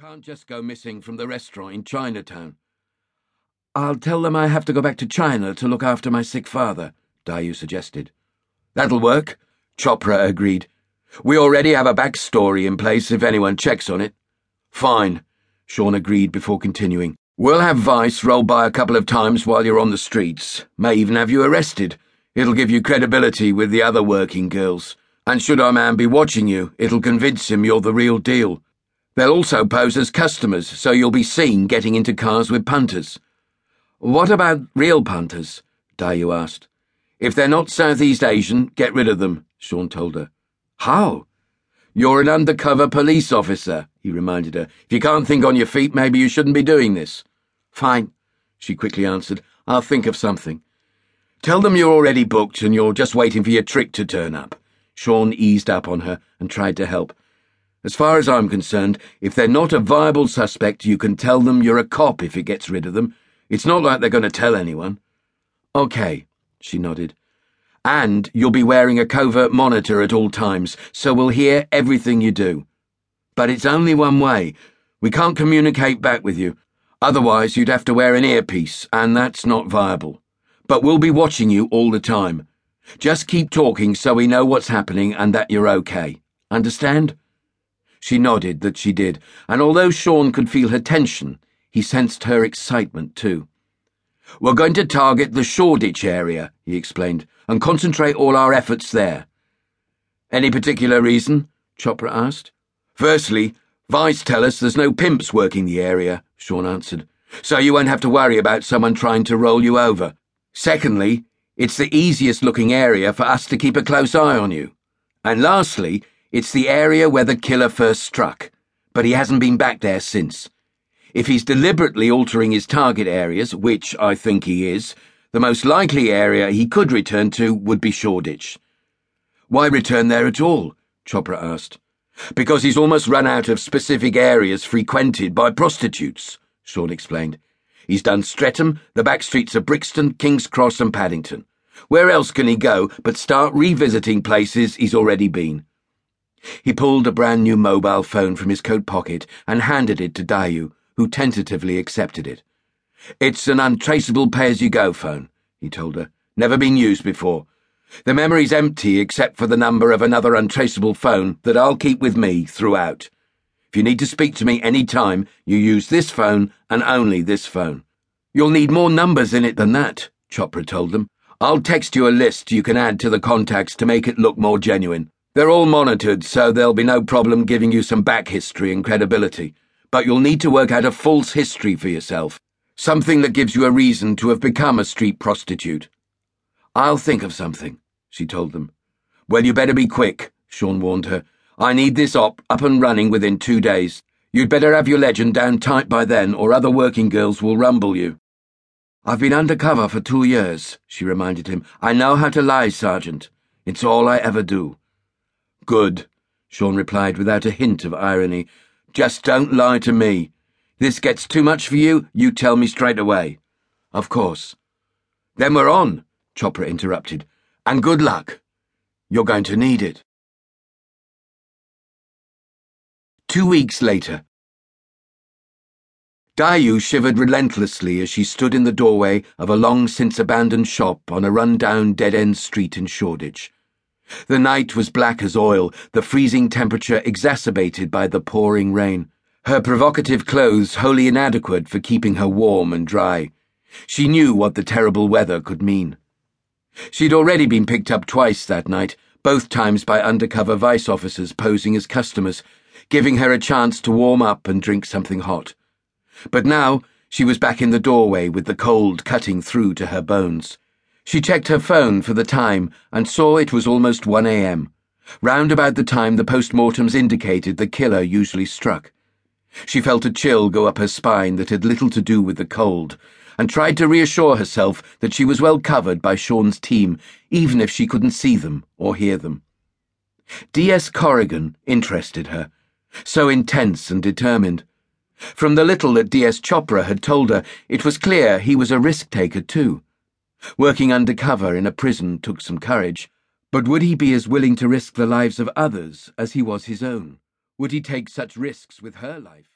can't just go missing from the restaurant in Chinatown. I'll tell them I have to go back to China to look after my sick father, Dayu suggested. That'll work, Chopra agreed. We already have a backstory in place if anyone checks on it. Fine, Sean agreed before continuing. We'll have Vice roll by a couple of times while you're on the streets. May even have you arrested. It'll give you credibility with the other working girls. And should our man be watching you, it'll convince him you're the real deal. They'll also pose as customers, so you'll be seen getting into cars with punters. What about real punters? Dayu asked. If they're not Southeast Asian, get rid of them, Sean told her. How? You're an undercover police officer, he reminded her. If you can't think on your feet, maybe you shouldn't be doing this. Fine, she quickly answered. I'll think of something. Tell them you're already booked and you're just waiting for your trick to turn up. Sean eased up on her and tried to help. As far as I'm concerned, if they're not a viable suspect, you can tell them you're a cop if it gets rid of them. It's not like they're going to tell anyone. Okay, she nodded. And you'll be wearing a covert monitor at all times, so we'll hear everything you do. But it's only one way. We can't communicate back with you. Otherwise, you'd have to wear an earpiece, and that's not viable. But we'll be watching you all the time. Just keep talking so we know what's happening and that you're okay. Understand? She nodded that she did, and although Sean could feel her tension, he sensed her excitement too. We're going to target the Shoreditch area, he explained, and concentrate all our efforts there. Any particular reason? Chopra asked. Firstly, Vice tell us there's no pimps working the area, Sean answered, so you won't have to worry about someone trying to roll you over. Secondly, it's the easiest looking area for us to keep a close eye on you. And lastly, it's the area where the killer first struck, but he hasn't been back there since. If he's deliberately altering his target areas, which I think he is, the most likely area he could return to would be Shoreditch. Why return there at all? Chopra asked. Because he's almost run out of specific areas frequented by prostitutes, Sean explained. He's done Streatham, the back streets of Brixton, King's Cross, and Paddington. Where else can he go but start revisiting places he's already been? He pulled a brand new mobile phone from his coat pocket and handed it to Dayu, who tentatively accepted it. It's an untraceable pay as you go phone, he told her. Never been used before. The memory's empty except for the number of another untraceable phone that I'll keep with me throughout. If you need to speak to me any time, you use this phone and only this phone. You'll need more numbers in it than that, Chopra told them. I'll text you a list you can add to the contacts to make it look more genuine. They're all monitored, so there'll be no problem giving you some back history and credibility. But you'll need to work out a false history for yourself. Something that gives you a reason to have become a street prostitute. I'll think of something, she told them. Well, you better be quick, Sean warned her. I need this op up and running within two days. You'd better have your legend down tight by then, or other working girls will rumble you. I've been undercover for two years, she reminded him. I know how to lie, Sergeant. It's all I ever do. Good, Sean replied without a hint of irony. Just don't lie to me. This gets too much for you, you tell me straight away. Of course. Then we're on, Chopra interrupted. And good luck. You're going to need it. Two weeks later. Dayu shivered relentlessly as she stood in the doorway of a long since abandoned shop on a run-down dead-end street in Shoreditch. The night was black as oil, the freezing temperature exacerbated by the pouring rain. Her provocative clothes wholly inadequate for keeping her warm and dry. She knew what the terrible weather could mean. She'd already been picked up twice that night, both times by undercover vice officers posing as customers, giving her a chance to warm up and drink something hot. But now she was back in the doorway with the cold cutting through to her bones. She checked her phone for the time and saw it was almost 1 a.m., round about the time the postmortems indicated the killer usually struck. She felt a chill go up her spine that had little to do with the cold, and tried to reassure herself that she was well covered by Sean's team, even if she couldn't see them or hear them. D.S. Corrigan interested her, so intense and determined. From the little that D.S. Chopra had told her, it was clear he was a risk taker too. Working undercover in a prison took some courage, but would he be as willing to risk the lives of others as he was his own? Would he take such risks with her life?